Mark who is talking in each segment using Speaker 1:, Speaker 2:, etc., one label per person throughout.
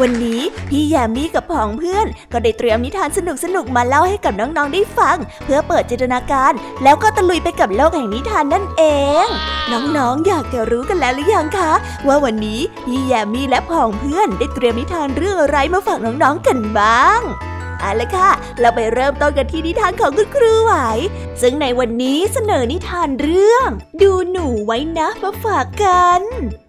Speaker 1: วันนี้พี่แยมมี่กับผองเพื่อน ก็ได้เตรียมนิทานสนุกๆมาเล่าให้กับน้องๆได้ฟัง เพื่อเปิดจินตนาการ แล้วก็ตะลุยไปกับโลกแห่งนิทานนั่นเอง น้องๆอยากจะรู้กันแล้วหรือยังคะ ว่าวันนี้พี่แยมมี่และผองเพื่อนได้เตรียมนิทานเรื่องอะไรมาฝากน้องๆกันบ้างเอาละค่ะ เราไปเริ่มต้นกันที่นิทานของคุณครูไหว ซึ่งในวันนี้เสนอนิทานเรื่อง ดูหนูไว้นะมาฝากกัน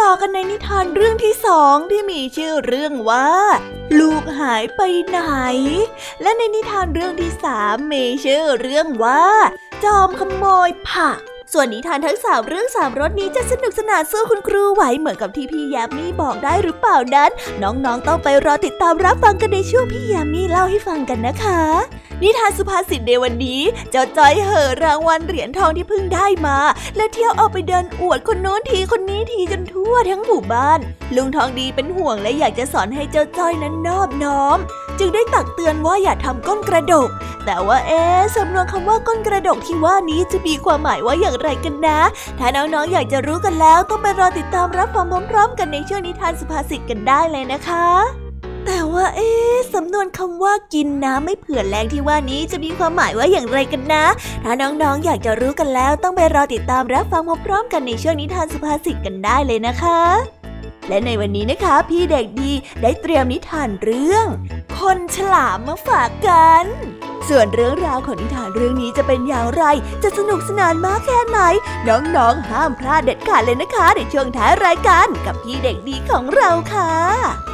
Speaker 1: ต่อกันในนิทานเรื่องที่สองที่มีชื่อเรื่องว่า ลูกหายไปไหน และในนิทานเรื่องที่สามมีชื่อเรื่องว่า จอมขโมยผัก ส่วนนิทานทั้งสามเรื่องสามรสนี้จะสนุกสนานสู้คุณครูไหวเหมือนกับที่พี่ยามีบอกได้หรือเปล่านั้น น้องๆต้องไปรอติดตามรับฟังกันในช่วงพี่ยามีเล่าให้ฟังกันนะคะ นิทานสุภาษิตในวันนี้เจ้าจ้อยเหอรางวัลเหรียญทองที่เพิ่งได้มา และเที่ยวเอาไปเดินอวดคนโน้นทีคนนี้ทีจนทั่วทั้งหมู่บ้าน ลุงทองดีเป็นห่วงและอยากจะสอนให้เจ้าจ้อยนั้นนอบน้อม จึงได้ตักเตือนว่าอย่าทำก้นกระดก แต่ว่าเอ๊สำนวนคำว่าก้นกระดกที่ว่านี้จะมีความหมายว่าอย่างไรกันนะถ้าน้องๆอยากจะรู้กันแล้วต้องไปรอติดตามรับฟังพร้อมๆกันในช่วงนิทานสุภาษิตกันได้เลยนะคะแต่ว่าเอ๊สำนวนคำว่ากินน้ำไม่เผื่อแรงที่ว่านี้จะมีความหมายว่าอย่างไรกันนะ ถ้าน้องๆออยากจะรู้กันแล้ว ต้องไปรอติดตามรับฟังพร้อมๆ กันในช่วงนิทานสุภาษิตกันได้เลยนะคะ และในวันนี้นะคะ พี่เด็กดีได้เตรียมนิทานเรื่อง คนฉลามมาฝากกัน ส่วนเรื่องราวของนิทานเรื่องนี้จะเป็นอย่างไร จะสนุกสนานมากแค่ไหน น้องๆ ห้ามพลาดเด็ดขาดเลยนะคะ ในช่วงท้ายรายการกับพี่เด็กดีของเราค่ะ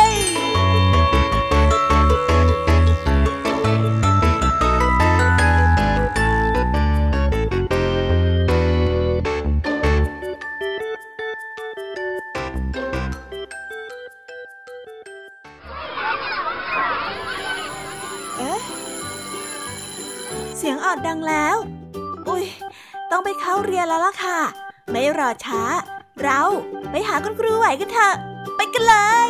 Speaker 1: ย อดดังแล้ว อุ้ยต้องไปเข้าเรียนแล้วล่ะค่ะ ไม่รอช้า เราไปหาคุณครูไหวกันเถอะ ไปกันเลย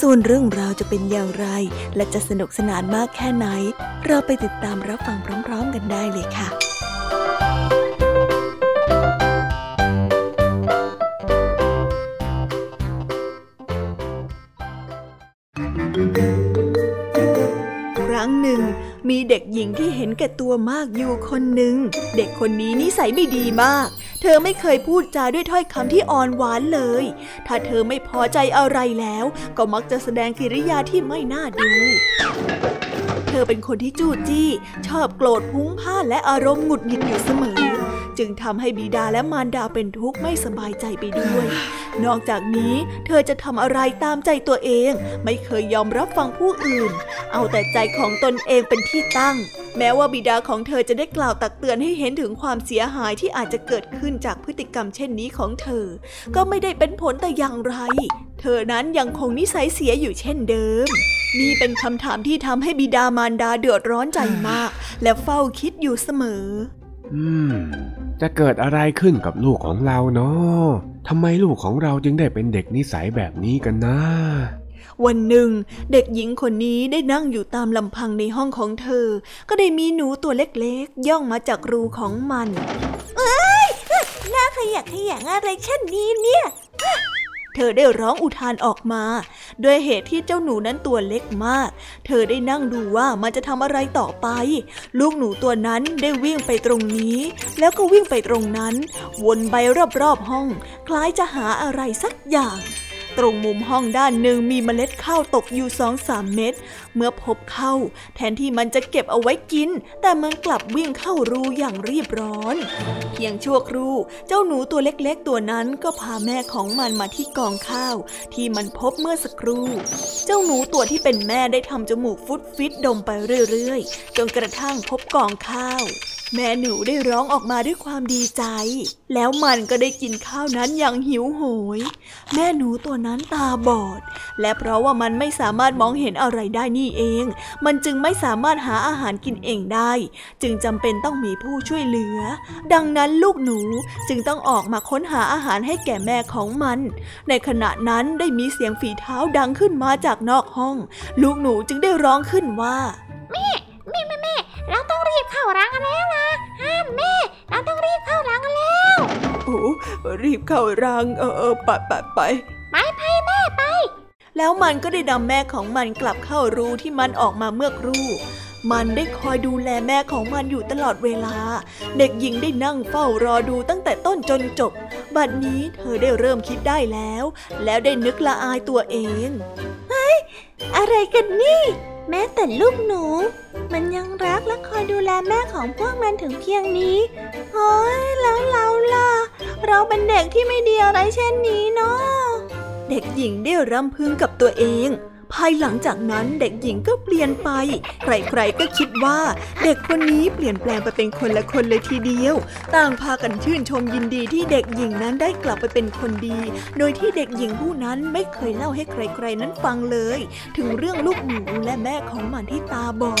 Speaker 1: ส่วนเรื่องราวจะเป็นอย่างไร และจะสนุกสนานมากแค่ไหน เราไปติดตามรับฟังพร้อมๆกันได้เลยค่ะครั้งหนึ่งมีเด็กหญิงที่เห็นแก่ตัวมากอยู่คนหนึ่ง เด็กคนนี้นิสัยไม่ดีมาก เธอไม่เคยพูดจาด้วยถ้อยคำที่อ่อนหวานเลย ถ้าเธอไม่พอใจอะไรแล้ว ก็มักจะแสดงกิริยาที่ไม่น่าดู เธอเป็นคนที่จู้จี้ ชอบโกรธพุ้งพ่านและอารมณ์หงุดหงิดอยู่เสมอ จึงทำให้บิดาและมารดาเป็นทุกข์ไม่สบายใจไปด้วย นอกจากนี้เธอจะทำอะไรตามใจตัวเอง ไม่เคยยอมรับฟังผู้อื่น เอาแต่ใจของตนเองเป็นที่ตั้ง แม้ว่าบิดาของเธอจะได้กล่าวตักเตือนให้เห็นถึงความเสียหายที่อาจจะเกิดขึ้นจากพฤติกรรมเช่นนี้ของเธอ ก็ไม่ได้เป็นผลแต่อย่างไร เธอนั้นยังคงนิสัยเสียอยู่เช่นเดิมนี่เป็นคำถามที่ทำให้บิดามารดาเดือดร้อนใจมาก และเฝ้าคิดอยู่เสมอ
Speaker 2: อืม จะเกิดอะไรขึ้นกับลูกของเราเนาะทำไมลูกของเราจึงได้เป็นเด็กนิสัยแบบนี้กันนะ
Speaker 1: วันหนึ่ง เด็กหญิงคนนี้ได้นั่งอยู่ตามลำพังในห้องของเธอ ก็ได้มีหนูตัวเล็กๆ ย่องมาจากรูของมัน เอ้ยน่าขยะขยะอะไรเช่นนี้เนี่ย เธอได้ร้องอุทานออกมา ด้วยเหตุที่เจ้าหนูนั้นตัวเล็กมาก เธอได้นั่งดูว่ามันจะทำอะไรต่อไป ลูกหนูตัวนั้นได้วิ่งไปตรงนี้ แล้วก็วิ่งไปตรงนั้น วนไปรอบๆห้อง คล้ายจะหาอะไรสักอย่าง ตรงมุมห้องด้านหนึ่งมีเมล็ดข้าวตกอยู่สองสามเม็ด เมื่อพบเข้า แทนที่มันจะเก็บเอาไว้กิน แต่มันกลับวิ่งเข้ารูอย่างรีบร้อน เพียงชั่วครู่ เจ้าหนูตัวเล็กๆ ตัวนั้นก็พาแม่ของมันมาที่กองข้าว ที่มันพบเมื่อสักครู่ เจ้าหนูตัวที่เป็นแม่ได้ทำจมูกฟุดฟิตดมไปเรื่อยๆ จนกระทั่งพบกองข้าว แม่หนูได้ร้องออกมาด้วยความดีใจ แล้วมันก็ได้กินข้าวนั้นอย่างหิวโหย แม่หนูตัวนั้นตาบอด และเพราะว่ามันไม่สามารถมองเห็นอะไรได้นี่เอง มันจึงไม่สามารถหาอาหารกินเองได้ จึงจำเป็นต้องมีผู้ช่วยเหลือ ดังนั้นลูกหนูจึงต้องออกมาค้นหาอาหารให้แก่แม่ของมัน ในขณะนั้นได้มีเสียงฝีเท้าดังขึ้นมาจากนอกห้อง ลูกหนูจึงได้ร้องขึ้นว่า
Speaker 3: แม่แม่แม่แม่ เราต้องรีบเข้ารังกันแล้วนะห้ามแม่ เราต้องรีบเข้ารังกันแล้ว
Speaker 1: โอ้รีบเข้ารัง เออเออไปไปไป
Speaker 3: ไปไปแม่ไป
Speaker 1: แล้วมันก็ได้นำแม่ของมันกลับเข้ารูที่มันออกมาเมื่อครู่มันได้คอยดูแลแม่ของมันอยู่ตลอดเวลา เด็กหญิงได้นั่งเฝ้ารอดูตั้งแต่ต้นจนจบ บัดนี้เธอได้เริ่มคิดได้แล้ว แล้วได้นึกละอายตัวเอง เฮ้ย อะไรกันนี่ แม้แต่ลูกหนู มันยังรักและคอยดูแลแม่ของพวกมันถึงเพียงนี้เฮ้ยแล้วเราล่ะ เราเป็นเด็กที่ไม่ดีอะไรเช่นนี้เนาะเด็กหญิงได้รำพึงกับตัวเอง ภายหลังจากนั้นเด็กหญิงก็เปลี่ยนไป ใครๆก็คิดว่าเด็กคนนี้เปลี่ยนแปลงไปเป็นคนละคนเลยทีเดียว ต่างพากันชื่นชมยินดีที่เด็กหญิงนั้นได้กลับไปเป็นคนดี โดยที่เด็กหญิงผู้นั้นไม่เคยเล่าให้ใครๆนั้นฟังเลย ถึงเรื่องลูกหนูและแม่ของมันที่ตาบอด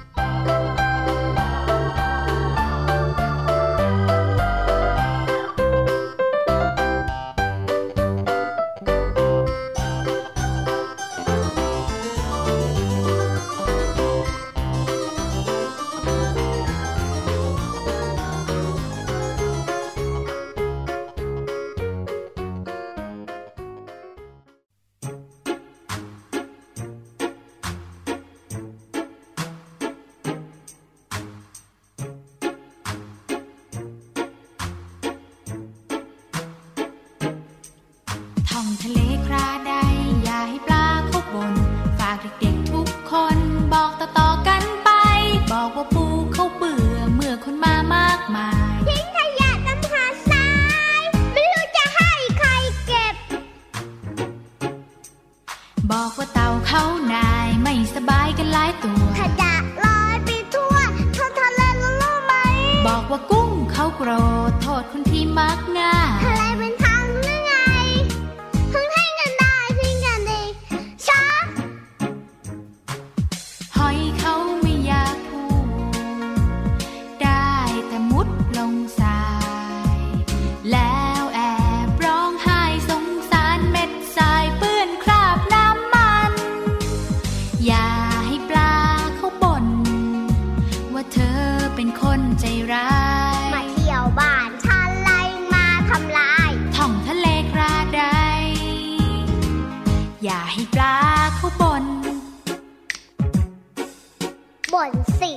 Speaker 4: บ่น
Speaker 3: สิ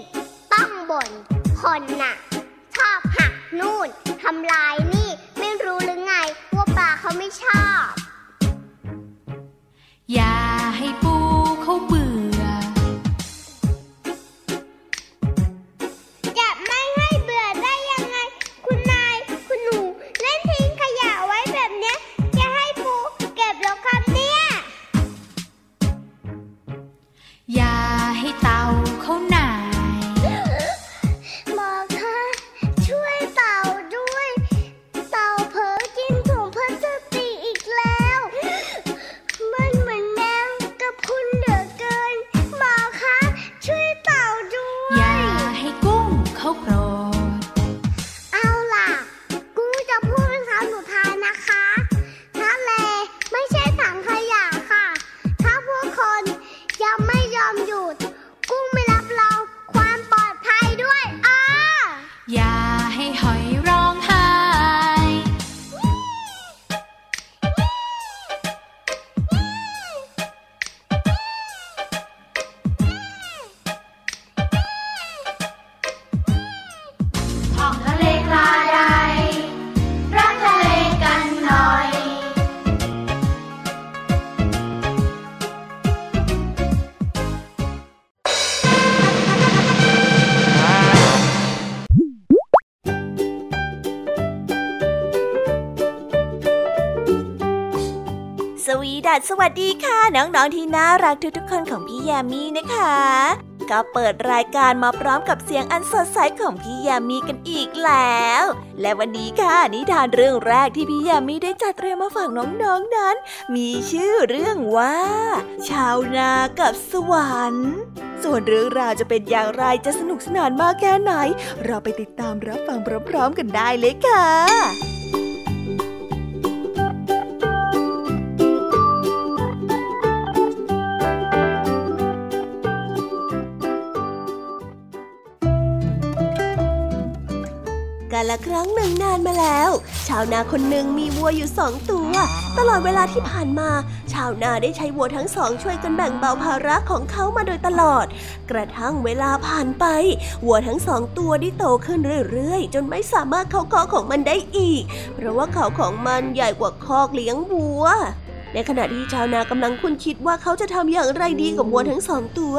Speaker 3: ต้องบ่นคนน่ะ ชอบหักนู่นทำลายนี่ ไม่รู้หรือไงว่าปลาเขาไม่ชอบ สวั
Speaker 5: สวัสดีค่ะ น้องๆที่น่ารักทุกๆคนของพี่ยามีนะคะ ก็เปิดรายการมาพร้อมกับเสียงอันสดใสของพี่ยามีกันอีกแล้ว และวันนี้ค่ะนิทานเรื่องแรกที่พี่ยามีได้จัดเตรียมมาฝากน้องๆนนั้น มีชื่อเรื่องว่า ชาวนากับสวรรค์ส่วนเรื่องราวจะเป็นอย่างไรจะสนุกสนานมากแค่ไหน เราไปติดตามรับฟังพร้อมๆกันได้เลยค่ะ กาละครั้งหนึ่งนานมาแล้ว ชาวนาคนหนึ่งมีวัวอยู่สองตัว ตลอดเวลาที่ผ่านมา ชาวนาได้ใช้วัวทั้งสองช่วยกันแบ่งเบาภาระของเขามาโดยตลอด กระทั่งเวลาผ่านไป วัวทั้งสองตัวได้โตขึ้นเรื่อยๆ จนไม่สามารถเข้าคอกของมันได้อีก เพราะว่าเขาของมันใหญ่กว่าคอกเลี้ยงวัว ในขณะที่ชาวนากำลังคุ้นคิดว่าเขาจะทำอย่างไรดีกับวัวทั้งสองตัว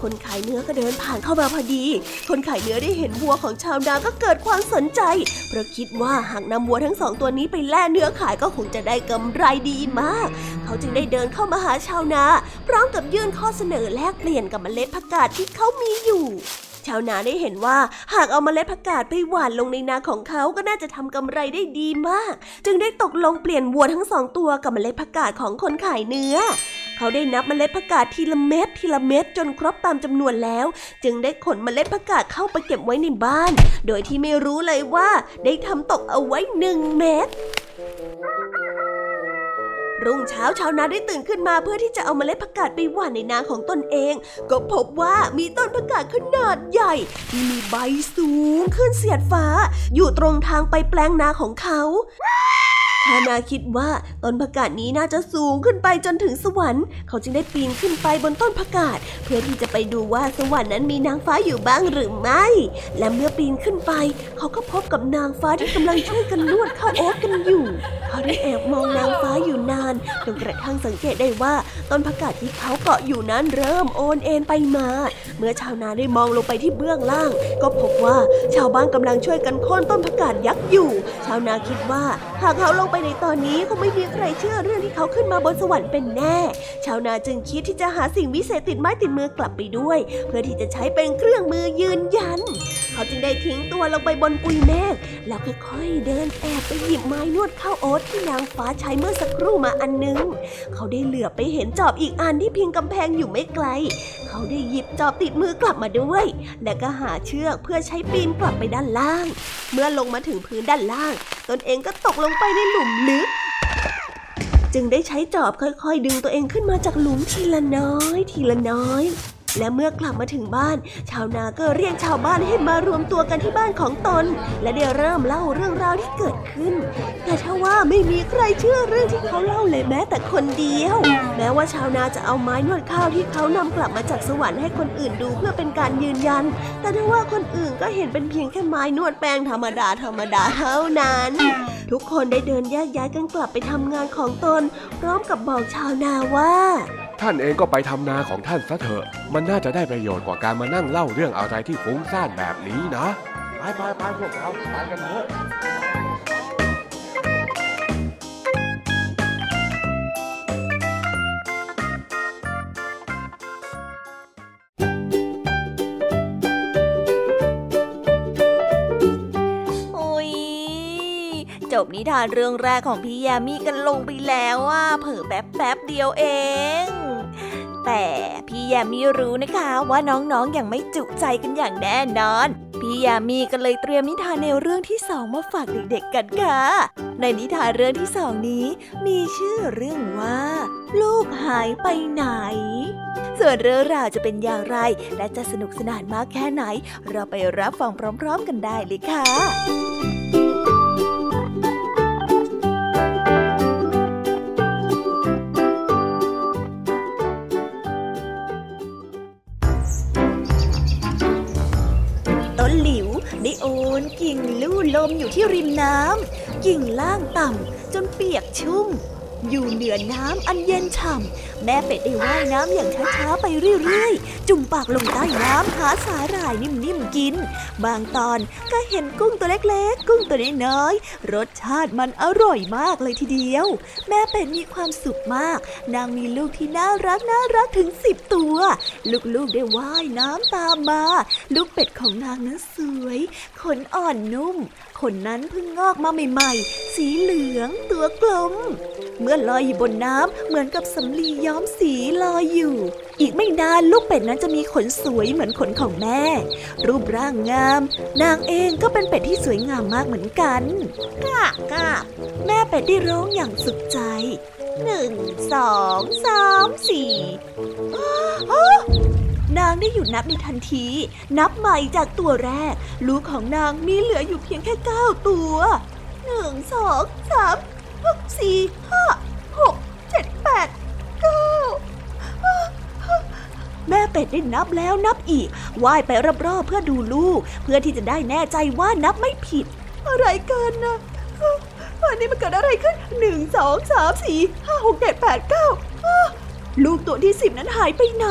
Speaker 5: คนขายเนื้อก็เดินผ่านเข้ามาพอดี คนขายเนื้อได้เห็นวัวของชาวนาก็เกิดความสนใจ เพราะคิดว่าหากนำวัวทั้งสองตัวนี้ไปแล่เนื้อขายก็คงจะได้กำไรดีมาก เขาจึงได้เดินเข้ามาหาชาวนา พร้อมกับยื่นข้อเสนอแลกเปลี่ยนกับเมล็ดผักกาดที่เขามีอยู่ ชาวนาได้เห็นว่า หากเอาเมล็ดผักกาดไปหว่านลงในนาของเขาก็น่าจะทำกำไรได้ดีมาก จึงได้ตกลงเปลี่ยนวัวทั้งสองตัวกับเมล็ดผักกาดของคนขายเนื้อ เขาได้นับเมล็ดผักกาดทีละเม็ดทีละเม็ดจนครบตามจำนวนแล้ว จึงได้ขนเมล็ดผักกาดเข้าไปเก็บไว้ในบ้าน โดยที่ไม่รู้เลยว่าได้ทำตกเอาไว้หนึ่งเม็ด รุ่งเช้าชาวนาได้ตื่นขึ้นมาเพื่อที่จะเอาเมล็ดผักกาดไปหว่านในนาของตนเอง ก็พบว่ามีต้นผักกาดขนาดใหญ่ ที่มีใบสูงขึ้นเสียดฟ้า อยู่ตรงทางไปแปลงนาของเขา ชานาคิดว่าต้นผักกาดนี้น่าจะสูงขึ้นไปจนถึงสวรรค์ เขาจึงได้ปีนขึ้นไปบนต้นผักกาดเพื่อที่จะไปดูว่าสวรรค์นั้นมีนางฟ้าอยู่บ้างหรือไม่ และเมื่อปีนขึ้นไป เขาก็พบกับนางฟ้าที่กำลังช่วยกันนวดข้าวโอ๊ตกันอยู่ เขาได้แอบมองนางฟ้าอยู่นานจนกระทั่งสังเกตได้ว่าต้นผักกาดที่เขาเกาะอยู่นั้นเริ่มโอนเอ็นไปมา เมื่อชาวนาได้มองลงไปที่เบื้องล่าง ก็พบว่าชาวบ้านกำลังช่วยกันโค่นต้นผักกาดยักษ์อยู่ ชาวนาคิดว่าหากเขาลงไปในตอนนี้คงไม่มีใครเชื่อเรื่องที่เขาขึ้นมาบนสวรรค์เป็นแน่ ชาวนาจึงคิดที่จะหาสิ่งวิเศษติดไม้ติดมือกลับไปด้วย เพื่อที่จะใช้เป็นเครื่องมือยืนยัน เขาจึงได้ทิ้งตัวลงไปบนปุยเมฆแล้วค่อยๆเดินแอบไปหยิบไม้นวดข้าวโอ๊ตที่นางฟ้าใช้เมื่อสักครู่มาอันนึง เขาได้เหลือบไปเห็นจอบอีกอันที่พิงกำแพงอยู่ไม่ไกล เขาได้หยิบจอบติดมือกลับมาด้วย และก็หาเชือกเพื่อใช้ปีนกลับไปด้านล่าง เมื่อลงมาถึงพื้นด้านล่าง ตนเองก็ตกลงไปในหลุมลึกจึง
Speaker 1: ได้ใช้จอบค่อยๆ ดึงตัวเองขึ้นมาจากหลุมทีละน้อย ทีละน้อย และเมื่อกลับมาถึงบ้าน ชาวนาก็เรียกชาวบ้านให้มารวมตัวกันที่บ้านของตน และได้เริ่มเล่าเรื่องราวที่เกิดขึ้น แต่ถ้าว่าไม่มีใครเชื่อเรื่องที่เขาเล่าเลยแม้แต่คนเดียว แม้ว่าชาวนาจะเอาไม้นวดข้าวที่เขานำกลับมาจากสวรรค์ให้คนอื่นดูเพื่อเป็นการยืนยัน แต่ถ้าว่าคนอื่นก็เห็นเป็นเพียงแค่ไม้นวดแป้งธรรมดาธรรมดาเท่านั้น ทุกคนได้เดินแยกย้ายกันกลับไปทำงานของตน พร้อมกับบอกชาวนาว่า
Speaker 2: ท่านเองก็ไปทำนาของท่านซะเถอะ มันน่าจะได้ประโยชน์กว่าการมานั่งเล่าเรื่องอะไรที่ฟุ้งซ่านแบบนี้นะ ไปไปไปพวกเราไปกันเถอะ
Speaker 1: โอ้ยจบนิทานเรื่องแรกของพี่ยามีกันลงไปแล้วว่าเผอแป๊บแป๊บเดียวเอง แต่พี่ยามีรู้นะคะว่าน้องๆออย่างไม่จุใจกันอย่างแน่นอน พี่ยามีก็เลยเตรียมนิทานในเรื่องที่สองมาฝากเด็กๆกันค่ะ ในนิทานเรื่องที่สองนี้ มีชื่อเรื่องว่า ลูกหายไปไหน ส่วนเรื่องราวจะเป็นอย่างไร และจะสนุกสนานมากแค่ไหน เราไปรับฟังพร้อม ๆ กันได้เลยค่ะ กิ่งลู่ลมอยู่ที่ริมน้ำกิ่งล่างต่ำจนเปียกชุ่ม อยู่เหนือน้ำอันเย็นฉ่ำแม่เป็ดได้ว่ายน้ำอย่างช้าๆไปเรื่อยๆ จุ่มปากลงใต้น้ำหาสาหร่ายนิ่มๆกิน บางตอนก็เห็นกุ้งตัวเล็กๆ กุ้งตัวน้อยๆรสชาติมันอร่อยมากเลยทีเดียว แม่เป็ดมีความสุขมาก นางมีลูกที่น่ารักน่ารักถึงสิบตัว ลูกๆได้ว่ายน้ำตามมา ลูกเป็ดของนางนั้นสวย ขนอ่อนนุ่ม ขนนั้นเพิ่งงอกมาใหม่ๆ สีเหลืองตัวกลม เมื่อลอยอยู่บนน้ำเหมือนกับสำลีย้อมสีลอยอยู่ อีกไม่นานลูกเป็ดนั้นจะมีขนสวยเหมือนขนของแม่ รูปร่างงาม นางเองก็เป็นเป็ดที่สวยงามมากเหมือนกันก้าก้าแม่เป็ดได้ร้องอย่างสุขใจหนึ่งสองสามสี่ นางได้หยุดนับในทันที นับใหม่จากตัวแรก ลูกของนางมีเหลืออยู่เพียงแค่เก้าตัวหนึ่งสองสามสี่ห้าหกเจ็ดแปดเก้าแม่เป็ดได้นับแล้วนับอีกว่ายไปรอบๆเพื่อดูลูก เพื่อที่จะได้แน่ใจว่านับไม่ผิด อะไรกันนะอันนี้มันเกิดอะไรขึ้นหนึ่งสองสามสี่ห้าหกเจ็ดแปดเก้าอ้า ลูกตัวที่สิบนั้นหายไปไหน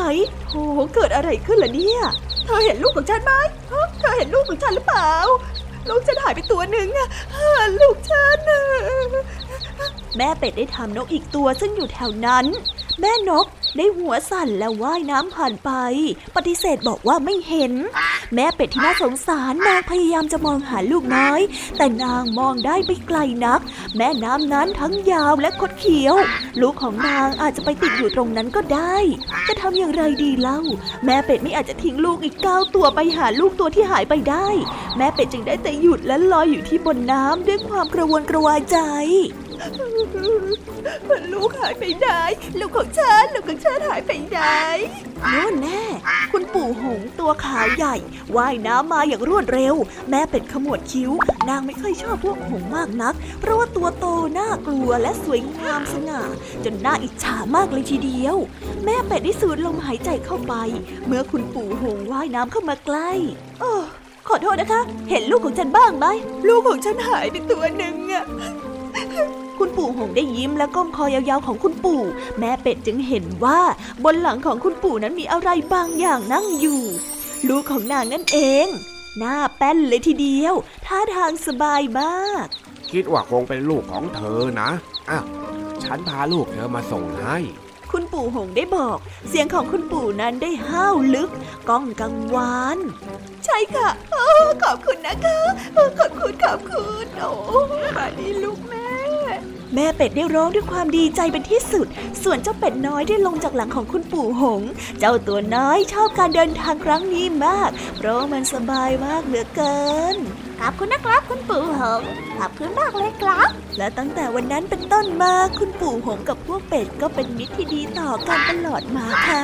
Speaker 1: โอ้เกิดอะไรขึ้นล่ะเนี่ย เธอเห็นลูกของฉันไหมเธอเห็นลูกของฉันหรือเปล่า ลูกฉันหายไปตัวหนึ่งอะลูกฉันน่ะ แม่เป็ดได้ทำนกอีกตัวซึ่งอยู่แถวนั้น แม่นกได้หัวสั่นและว่ายน้ำผ่านไป ปฏิเสธบอกว่าไม่เห็น แม่เป็ดที่น่าสงสารนางพยายามจะมองหาลูกน้อย แต่นางมองได้ไม่ไกลนัก แม่น้ำนั้นทั้งยาวและคดเคี้ยว ลูกของนางอาจจะไปติดอยู่ตรงนั้นก็ได้จะทำอย่างไรดีเล่า แม่เป็ดไม่อาจจะทิ้งลูกอีกเก้าตัวไปหาลูกตัวที่หายไปได้ แม่เป็ดจึงได้แต่หยุดและลอยอยู่ที่บนน้ำด้วยความกระวนกระวายใจ ลูกหายไปไหน ลูกของฉัน ลูกของฉันหายไปไหนโน่นแน่ คุณปู่หงส์ตัวขาวใหญ่ว่ายน้ำมาอย่างรวดเร็ว แม่เป็ดขมวดคิ้ว นางไม่ค่อยชอบพวกหงส์มากนัก เพราะว่าตัวโตน่ากลัวและสวยงามสง่า จนน่าอิจฉามากเลยทีเดียว แม่เป็ดได้สูดลมหายใจเข้าไป เมื่อคุณปู่หงส์ว่ายน้ำเข้ามาใกล้เออขอโทษนะคะ เห็นลูกของฉันบ้างไหม ลูกของฉันหายไปตัวหนึ่งอะ คุณปู่หงได้ยิ้มและก้มคอยาวๆของคุณปู่ แม่เป็ดจึงเห็นว่าบนหลังของคุณปู่นั้นมีอะไรบางอย่างนั่งอยู่ ลูกของนางนั่นเอง หน้าแป้นเลยทีเดียว ท่าทางสบายมาก
Speaker 2: คิดว่าคงเป็นลูกของเธอนะอ้าวฉันพาลูกเธอมาส่งให้
Speaker 1: คุณปู่หงได้บอก เสียงของคุณปู่นั้นได้ห้าวลึก ก้องกังวาน ใช่ค่ะเออขอบคุณนะคะเออขอบคุณขอบคุณ โอ้มาดีลูกแม่ แม่เป็ดได้ร้องด้วยความดีใจเป็นที่สุด ส่วนเจ้าเป็ดน้อยได้ลงจากหลังของคุณปู่หง เจ้าตัวน้อยชอบการเดินทางครั้งนี้มาก เพราะมันสบายมากเหลือเกิน
Speaker 3: ขอบคุณนะครับคุณปู่หง ขอบคุณมากเลยครับ
Speaker 1: และตั้งแต่วันนั้นเป็นต้นมาคุณปู่หงกับพวกเป็ดก็เป็นมิตรที่ดีต่อกันตลอดมาค่ะ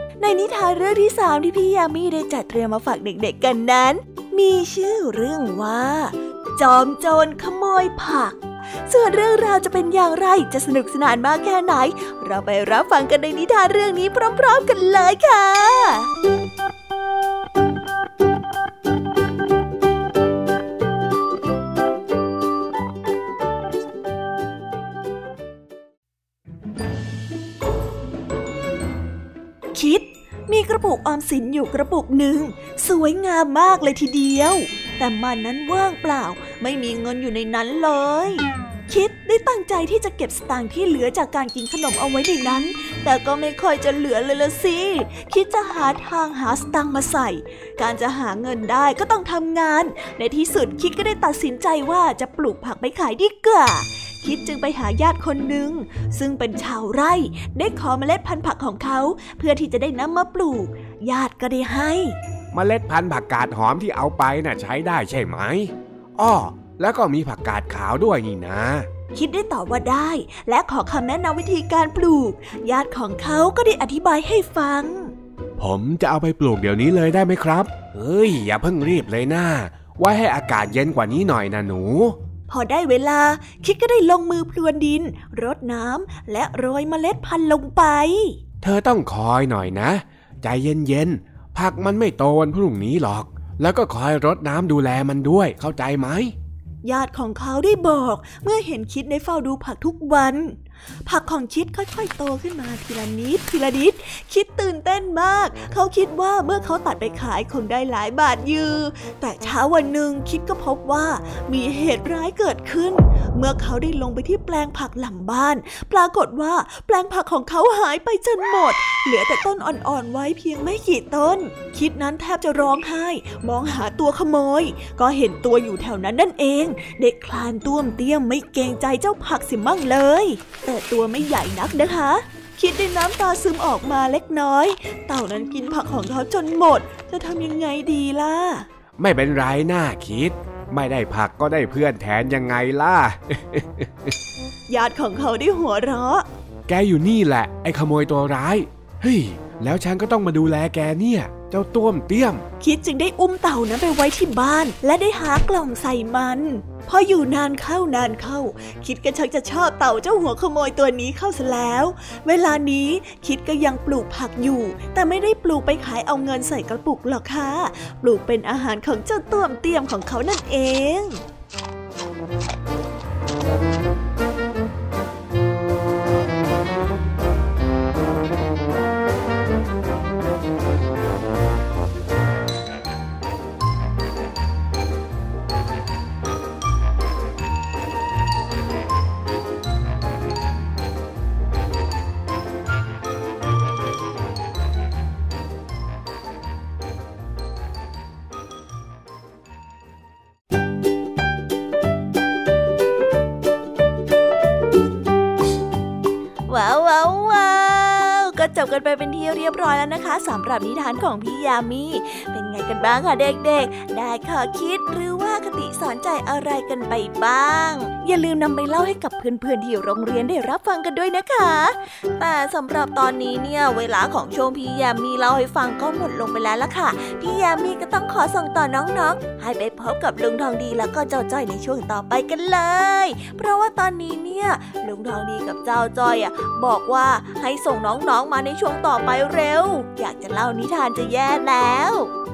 Speaker 1: ในนิทานเรื่องที่สามที่พี่ยามีได้จัดเตรียมมาฝากเด็กๆกันนั้น มีชื่อเรื่องว่า จอมโจรขโมยผัก ส่วนเรื่องราวจะเป็นอย่างไรจะสนุกสนานมากแค่ไหน เราไปรับฟังกันในนิทานเรื่องนี้พร้อม ๆ กันเลยค่ะ ออมสินอยู่กระปุกหนึ่ง สวยงามมากเลยทีเดียว แต่มันนั้นว่างเปล่า ไม่มีเงินอยู่ในนั้นเลย คิดได้ตั้งใจที่จะเก็บสตางค์ที่เหลือจากการกินขนมเอาไว้ในนั้น แต่ก็ไม่ค่อยจะเหลือเลยละสิ คิดจะหาทางหาสตางค์มาใส่ การจะหาเงินได้ก็ต้องทำงาน ในที่สุดคิดก็ได้ตัดสินใจว่าจะปลูกผักไปขายดีกว่าคิดจึงไปหาญาติคนหนึ่ง ซึ่งเป็นชาวไร่ ได้ขอเมล็ดพันธุ์ผักของเขา เพื่อที่จะได้นำมาปลูก ญาติก็ได้ให้
Speaker 2: มเมล็ดพันธุ์ผักกาดหอมที่เอาไปน่ะใช้ได้ใช่ไหมอ้อแล้วก็มีผักกาดขาวด้วยนี่นะ
Speaker 1: คิดได้ตอบว่าได้ และขอคำแนะนำวิธีการปลูก ญาติของเขาก็ได้อธิบายให้ฟัง
Speaker 2: ผมจะเอาไปปลูกเดี๋ยวนี้เลยได้ไหมครับ เฮ้ย อย่าเพิ่งรีบเลยนะไว้ให้อากาศเย็นกว่านี้หน่อยนะหนู
Speaker 1: พอได้เวลา คิดก็ได้ลงมือพรวนดิน รดน้ำและโรยเมล็ดพันธุ์ลงไป
Speaker 2: เธอต้องคอยหน่อยนะ ใจเย็นๆ ผักมันไม่โตวันพรุ่งนี้หรอก แล้วก็คอยรดน้ำดูแลมันด้วย เข้าใจไหม
Speaker 1: ญาติของเขาได้บอกเมื่อเห็นคิดได้เฝ้าดูผักทุกวัน ผักของคิดค่อยๆ โตขึ้นมาทีละนิดทีละนิด คิดตื่นเต้นมาก เขาคิดว่าเมื่อเขาตัดไปขายคงได้หลายบาทอยือ แต่เช้าวันหนึ่งคิดก็พบว่ามีเหตุร้ายเกิดขึ้น เมื่อเขาได้ลงไปที่แปลงผักหลังบ้าน ปรากฏว่าแปลงผักของเขาหายไปจนหมด เหลือแต่ต้นอ่อนๆไว้เพียงไม่กี่ต้น คิดนั้นแทบจะร้องไห้ มองหาตัวขโมย ก็เห็นตัวอยู่แถวนั้นนั่นเอง เด็กคลานต้วมเตี้ยมไม่เกรงใจเจ้าผักสิมั่งเลยแต่ตัวไม่ใหญ่นักนะคะ คิดได้น้ำตาซึมออกมาเล็กน้อย เต่านั้นกินผักของเขาจนหมด จะทำยังไงดีล่ะ
Speaker 2: ไม่เป็นไรน่าคิด ไม่ได้ผักก็ได้เพื่อนแทนยังไงล่ะ
Speaker 1: ญาติของเขาได้หัวเราะ
Speaker 2: แกอยู่นี่แหละ ไอ้ขโมยตัวร้าย เฮ้ย แล้วฉันก็ต้องมาดูแลแกเนี่ย เจ้าต้วมเตี้ยม
Speaker 1: คิดจึงได้อุ้มเต่านั้นไปไว้ที่บ้าน และได้หากล่องใส่มันพออยู่นานเข้านานเข้า คิดก็ชักจะชอบเต่าเจ้าหัวขโมยตัวนี้เข้าซะแล้ว เวลานี้คิดก็ยังปลูกผักอยู่ แต่ไม่ได้ปลูกไปขายเอาเงินใส่กระปุกหรอกค่ะปลูกเป็นอาหารของเจ้าต้วมเตี้ยมของเขานั่นเองว้ กันไปเป็นที่เรียบร้อยแล้วนะคะสำหรับนิทานของพี่ยามีเป็นไงกันบ้างคะเด็กๆ ได้ข้อคิดหรือว่าคติสอนใจอะไรกันไปบ้างอย่าลืมนำไปเล่าให้กับเพื่อนๆที่โรงเรียนได้รับฟังกันด้วยนะคะ แต่สำหรับตอนนี้เนี่ยเวลาของช่วงพี่ยามีเล่าให้ฟังก็หมดลงไปแล้วล่ะค่ะ พี่ยามีก็ต้องขอส่งต่อน้องๆ ให้ไปพบกับลุงทองดีแล้วก็เจ้าจ้อยในช่วงต่อไปกันเลย เพราะว่าตอนนี้เนี่ยลุงทองดีกับเจ้าจ้อยอะบอกว่าให้ส่งน้องๆมาใน
Speaker 6: ช่วงต่อไปเร็ว อยากจะเล่านิทานจะแย่แล้ว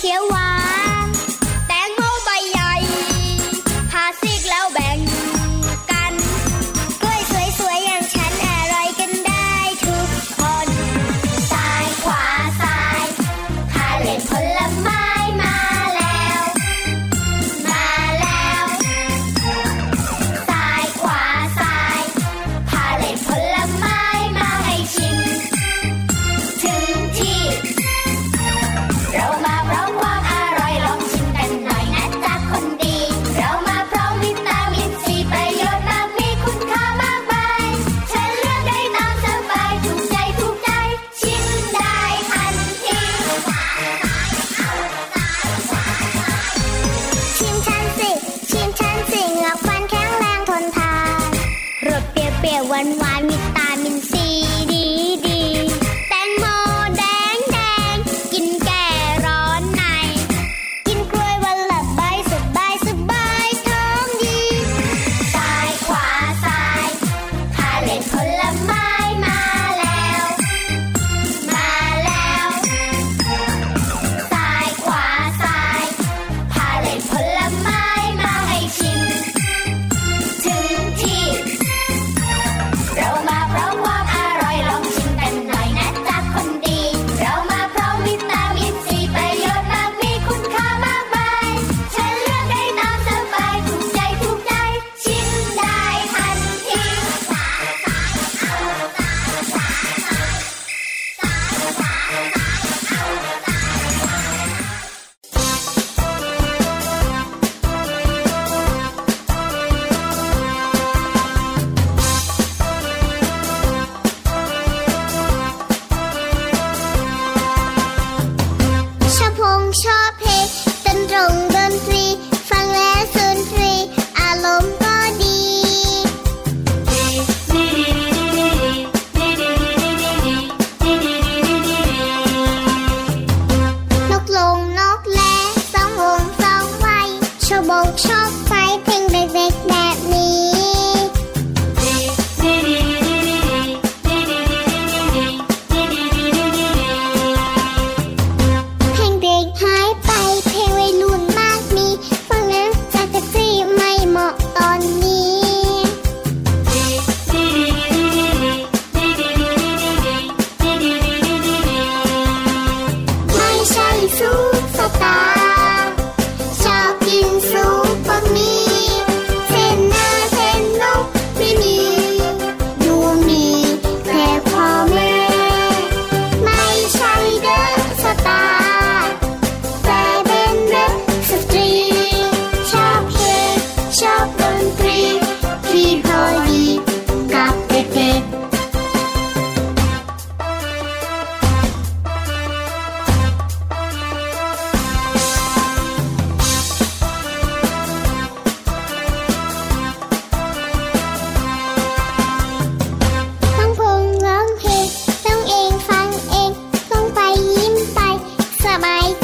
Speaker 3: เร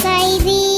Speaker 7: baby.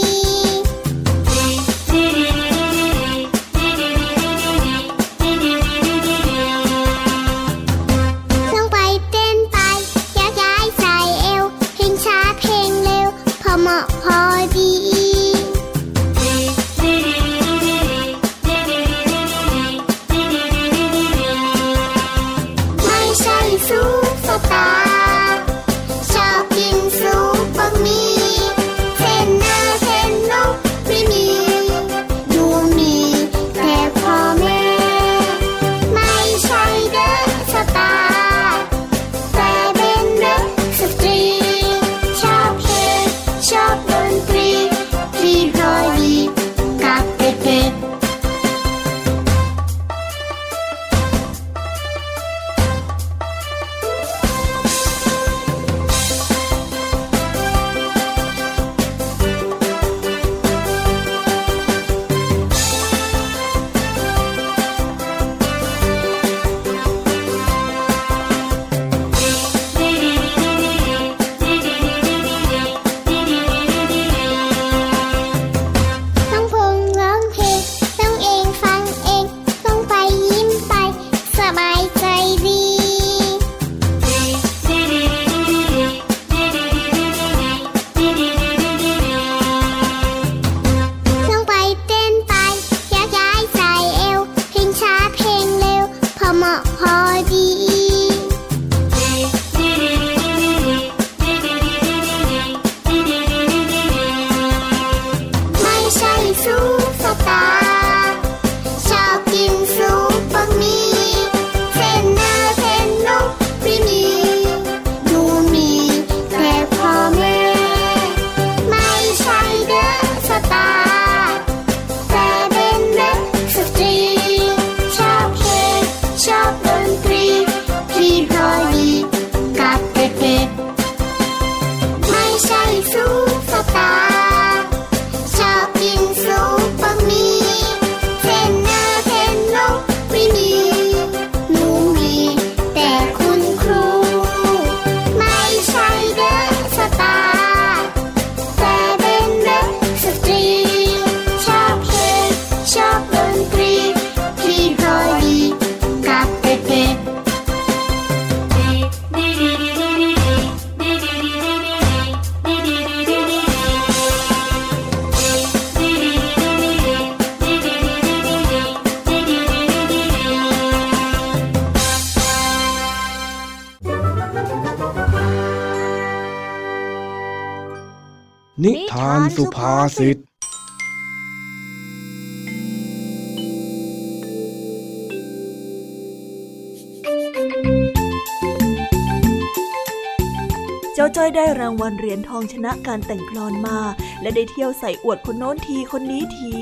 Speaker 7: ได้รางวัลเหรียญทองชนะการแต่งกลอนมา และได้เที่ยวใส่อวดคนโน้นทีคนนี้ที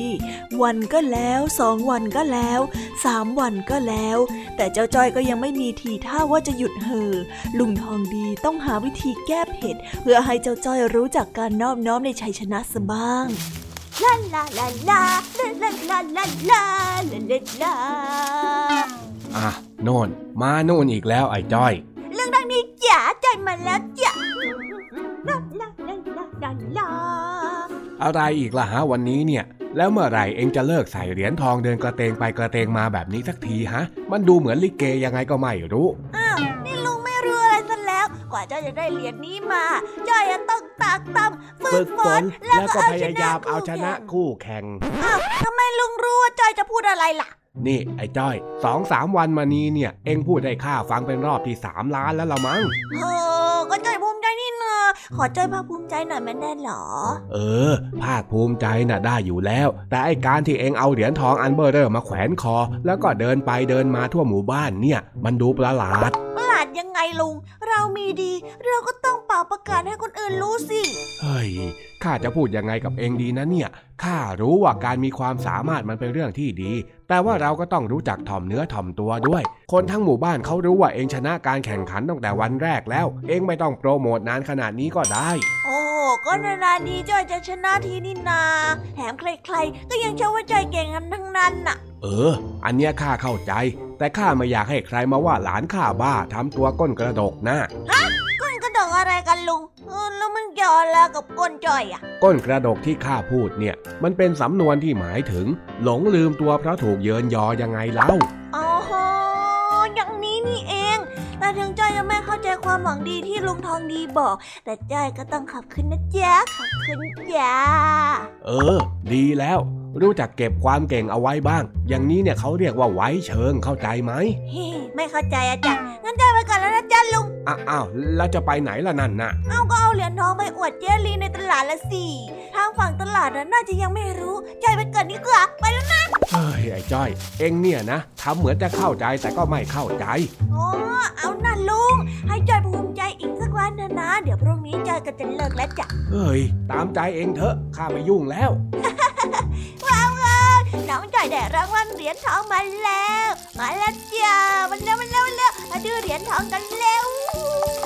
Speaker 7: วันก็แล้วสองวันก็แล้วสามวันก็แล้ว แต่เจ้าจ้อยก็ยังไม่มีทีท่าว่าจะหยุดเห่อลุงทองดีต้องหาวิธีแก้เผ็ด เพื่อให้เจ้าจ้อยรู้จักการนอบน้อมในชัยชนะสบ้าง
Speaker 1: ลาลาลาลาลาลาลาลาลาลาลาลา
Speaker 2: อะโน่น มาโน่นอีกแล้วไอ้จ้อย
Speaker 1: เรื่องดังนี้จ๋าใจมาแล้วจ๋า
Speaker 2: อะไรอีกล่ะฮะวันนี้เนี่ย แล้วเมื่อไหร่เองจะเลิกใส่เหรียญทองเดินกระเตงไปกระเตงมาแบบนี้สักทีฮะ มันดูเหมือนลิเกยังไงก็ไม่รู้
Speaker 1: อ้าวนี่ลุงไม่รู้อะไรซะแล้ว กว่าเจ้าจะได้เหรียญนี้มาจ้อยจะต้องตากตำฝึกฝนแล้วก็เอาชนะคู่แข่ง
Speaker 2: คู่แข่ง
Speaker 1: อ้าวทำไมลุงรู้ว่าจ้อยจะพูดอะไรล่ะ
Speaker 2: นี่ไอ้จ้อยสองสามวันมานี้เนี่ย เองพูดได้ค่าฟังเป็นรอบที่สามล้านแล้วละมั้ง
Speaker 1: เออ ก็จ้อยภูมิใจนี่นาขอจ้อยภาคภูมิใจหน่อยแม่ได้เหรอ
Speaker 2: เออ ภาคภูมิใจน่ะได้อยู่แล้ว แต่ไอการที่เองเอาเหรียญทองอันเบอร์เรอร์มาแขวนคอ แล้วก็เดินไปเดินมาทั่วหมู่บ้านเนี่ย มันดูประหลาด
Speaker 1: ประหลาดยังไงลุง เรามีดี เราก็ต้องเป่าประกาศให้คนอื่นรู้สิ
Speaker 2: เฮ้ย ข้าจะพูดยังไงกับเองดีนะเนี่ย ข้ารู้ว่าการมีความสามารถมันเป็นเรื่องที่ดี แต่ว่าเราก็ต้องรู้จักถ่อมเนื้อถ่อมตัวด้วย คนทั้งหมู่บ้านเขารู้ว่าเองชนะการแข่งขันตั้งแต่วันแรกแล้ว เองไม่ต้องโปรโมทนานขนาดนี้ก็ได้
Speaker 1: โอ้ก็นานๆนี้จ้อยจะชนะทีนี่นา แถมใครๆ ก็ยังเชื่อว่าจ้อยเก่งกันทั้งนั้นน่ะ
Speaker 2: เออ อันเนี้ยข้าเข้าใจ แต่ข้าไม่อยากให้ใครมาว่าหลานข้าบ้าทำตัวก้นกระดกนะ
Speaker 1: ก้นกระ ดกอะไรกันลุงเออแล้วมันเกี่ยวอะไรกับก้นจ้อยอะ
Speaker 2: ก้นกระดกที่ข้าพูดเนี่ย มันเป็นสำนวนที่หมายถึง หลงลืมตัวเพราะถูกเยินยอยังไงเล่า
Speaker 1: อ๋ออย่างนี้นี่เอง แต่ถึงจ้อยจะไม่เข้าใจความหวังดีที่ลุงทองดีบอก แต่จ้อยก็ต้องขับขึ้นนะจ๊ะขับขึ้นจ้า
Speaker 2: เออ ดีแล้ว รู้จักเก็บความเก่งเอาไว้บ้าง อย่างนี้เนี่ยเขาเรียกว่าไว้เชิงเข้าใจไหม
Speaker 1: เฮ้ไม่เข้าใจอะจ๊ะงั้นจ้อยไปก่อนแล้วนะจ๊ะลุง
Speaker 2: อ้าอ้าวแล้วจะไปไหนล่ะนั่นน่ะ
Speaker 1: เอาก็เอาเหรียญทองไปอวดเจลีในตลาดละสิทางฝั่งตลาดน่ะน่าจะยังไม่รู้จ้อยไปก่อนดีกว่าไปแล้วนะ
Speaker 2: เฮ้ยไอ้จ้อย เอ็งเนี่ยนะทำเหมือนจะเข้าใจแต่ก็ไม่เข้าใจ
Speaker 1: อ๋อเอาน่ะลุง ให้จอยภูมิใจอีกสักวันนะนะ เดี๋ยวพรุ่งนี้จอยก็จะเลิกแล้วจ้ะ
Speaker 2: เฮ้ย ตามใจเองเถอะข้าไม่ยุ่งแล้ว
Speaker 1: ว้าวเลย น้องจอยได้รางวัลเหรียญทองมาแล้ว มาแล้วจ้ามันเร็วมันเร็วมันเร็วมาดูเหรียญทองกันเร็ว
Speaker 7: แล้ว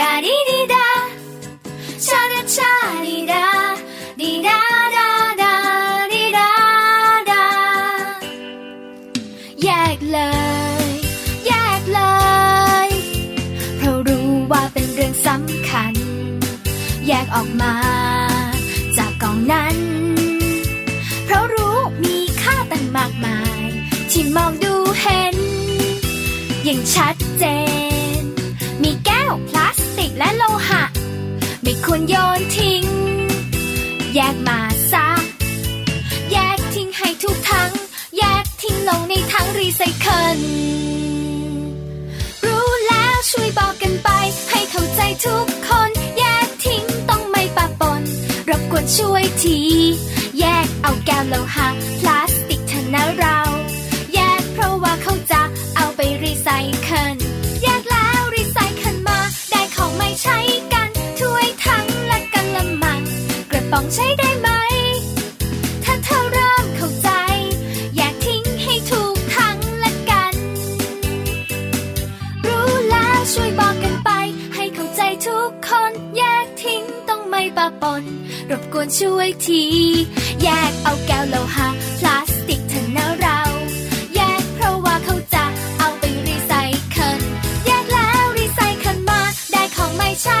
Speaker 8: ดาดีดีดาชาดาชาดีดแยกเลย แยกเลย เพราะรู้ว่าเป็นเรื่องสำคัญ แยกออกมา โยนทิ้ง แยกมาซะ แยกทิ้งให้ทุกถังแยกทิ้งลงในถังรีไซเคิล รู้แล้วช่วยบอกกันไป ให้เข้าใจทุกคน แยกทิ้งต้องไม่ปะปน รบกวนช่วยที แยกเอาแก้วโลหะพลา คนแยกทิ้งต้องไม่ปะปน รบกวนช่วยที แยกเอาแก้วโลหะพลาสติกเถอะนะเรา แยกเพราะว่าเขาจะเอาไปรีไซเคิล แยกแล้วรีไซเคิลมาได้ของไม่ใช้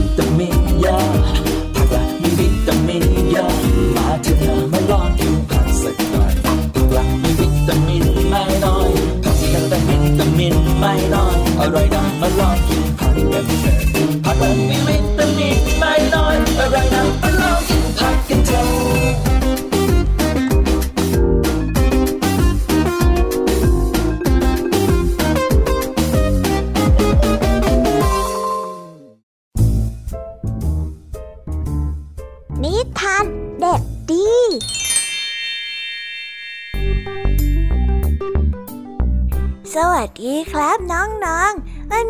Speaker 9: ยาผักละมีวิตามินเยอะมาเถอะนะมาลองกินผักสักหน่อยผักละมีวิตามินไม่น้อยผักละแต่วิตามินไม่น้อยอร่อยนะมาลองกินผักกันเถอะผักละมีวิตามินไม่น้อยอร่อยนะ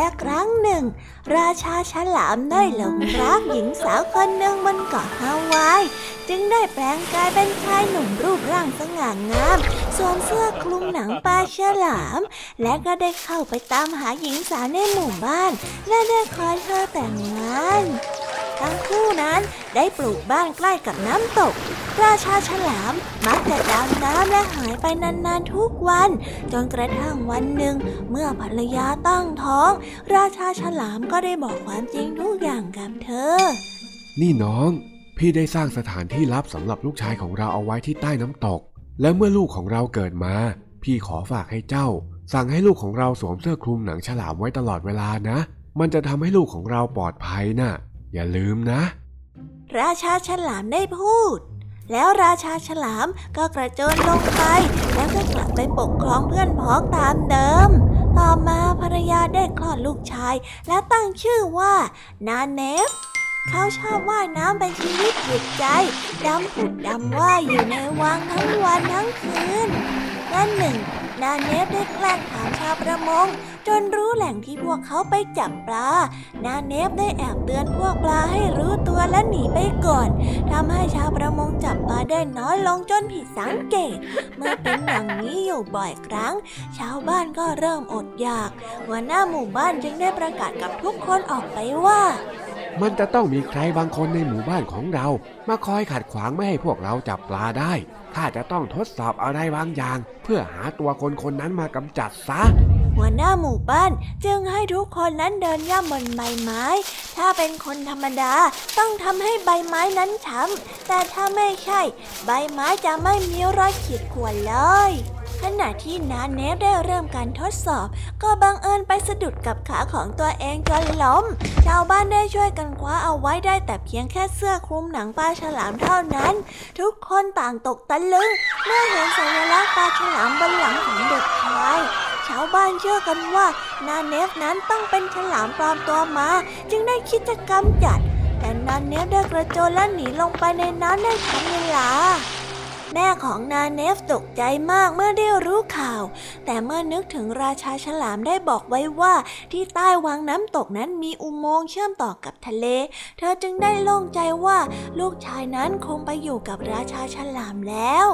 Speaker 1: และครั้งหนึ่ง ราชาฉลามได้หลงรักหญิงสาวคนหนึ่งบนเกาะฮาวาย จึงได้แปลงกายเป็นชายหนุ่มรูปร่างสง่างามสวมเสื้อคลุมหนังปลาฉลาม และก็ได้เข้าไปตามหาหญิงสาวในหมู่บ้าน และได้ขอเธอแต่งงาน ทั้งคู่นั้นได้ปลูกบ้านใกล้กับน้ำตก ราชาฉลามมักจะดำน้ำและหายไปนานๆทุกวัน จนกระทั่งวันหนึ่ง เมื่อภรรยาตั้งท้อง ราชาฉลามก็ได้บอกความจริงทุกอย่างกับเธอ
Speaker 2: นี่น้อง พี่ได้สร้างสถานที่ลับสำหรับลูกชายของเราเอาไว้ที่ใต้น้ำตก และเมื่อลูกของเราเกิดมา พี่ขอฝากให้เจ้า สั่งให้ลูกของเราสวมเสื้อคลุมหนังฉลามไว้ตลอดเวลานะ มันจะทำให้ลูกของเราปลอดภัยนะ่ะ อย่าลืมนะ
Speaker 1: ราชาฉลามได้พูด แล้วราชาฉลามก็กระโจนลงไป แล้วก็กลับไปปกครองเพื่อนพ้องตามเดิม ต่อมาภรรยาได้คลอดลูกชาย และตั้งชื่อว่า นาเนฟเขาชอบว่ายน้ำเป็นชีวิตจิตใจ ดำผุดดำว่ายอยู่ในวังทั้งวันทั้งคืนวันหนึ่ง นาเนฟได้แกล้งถามชาวประมง จนรู้แหล่งที่พวกเขาไปจับปลา นาเนฟได้แอบเตือนพวกปลาให้รู้ตัวและหนีไปก่อนทำให้ชาวประมงจับปลาได้น้อยลงจนผิดสังเกต เมื่อเป็นอย่างนี้อยู่บ่อยครั้ง ชาวบ้านก็เริ่มอดอยากหัวหน้าหมู่บ้านจึงได้ประกาศกับทุกคนออกไปว่า
Speaker 2: มันจะต้องมีใครบางคนในหมู่บ้านของเรา มาคอยขัดขวางไม่ให้พวกเราจับปลาได้ข้าจะต้องทดสอบอะไรบางอย่าง เพื่อหาตัวคนคนนั้นมากำจัดซะ
Speaker 1: หัวหน้าหมู่บ้านจึงให้ทุกคนนั้นเดินย่ำบนใบไม้ ถ้าเป็นคนธรรมดาต้องทำให้ใบไม้นั้นช้ำแต่ถ้าไม่ใช่ ใบไม้จะไม่มีรอยขีดข่วนเลย ขณะที่นาเนฟได้เริ่มการทดสอบ ก็บังเอิญไปสะดุดกับขาของตัวเองจนล้ม ชาวบ้านได้ช่วยกันคว้าเอาไว้ได้แต่เพียงแค่เสื้อคลุมหนังปลาฉลามเท่านั้น ทุกคนต่างตกตะลึงเมื่อเห็นสัญลักษณ์ปลาฉลามบนหลังของเด็กชายชาวบ้านเชื่อกันว่านาเนฟนั้นต้องเป็นฉลามปลอมตัวมา จึงได้คิดจะกำจัด แต่นาเนฟได้กระโจนและหนีลงไปในน้ำได้ทันเวลา แม่ของนาเนฟตกใจมากเมื่อได้รู้ข่าว แต่เมื่อนึกถึงราชาฉลามได้บอกไว้ว่าที่ใต้วังน้ำตกนั้นมีอุโมงค์เชื่อมต่อกับทะเล เธอจึงได้โล่งใจว่าลูกชายนั้นคงไปอยู่กับราชาฉลามแล้ว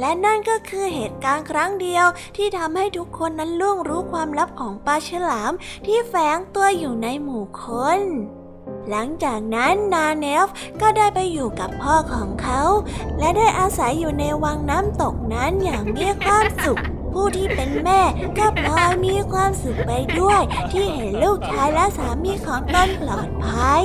Speaker 1: และนั่นก็คือเหตุการณ์ครั้งเดียวที่ทำให้ทุกคนนั้นล่วงรู้ความลับของปลาฉลามที่แฝงตัวอยู่ในหมู่คน หลังจากนั้นนาเนฟก็ได้ไปอยู่กับพ่อของเขา และได้อาศัยอยู่ในวังน้ำตกนั้นอย่างมีความสุข ผู้ที่เป็นแม่ก็พลอยมีความสุขไปด้วย ที่เห็นลูกชายและสามีของตนปลอดภัย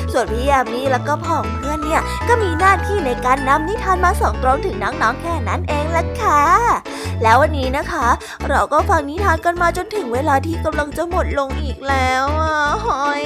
Speaker 1: ส่วนพี่ยามีแล้วก็พ่องเพื่อนเนี่ยก็มีหน้าที่ในการนำนิทานมาส่งตรงถึงน้องๆแค่นั้นเองละค่ะ แล้ววันนี้นะคะ เราก็ฟังนิทานกันมาจนถึงเวลาที่กำลังจะหมดลงอีกแล้วอะหอย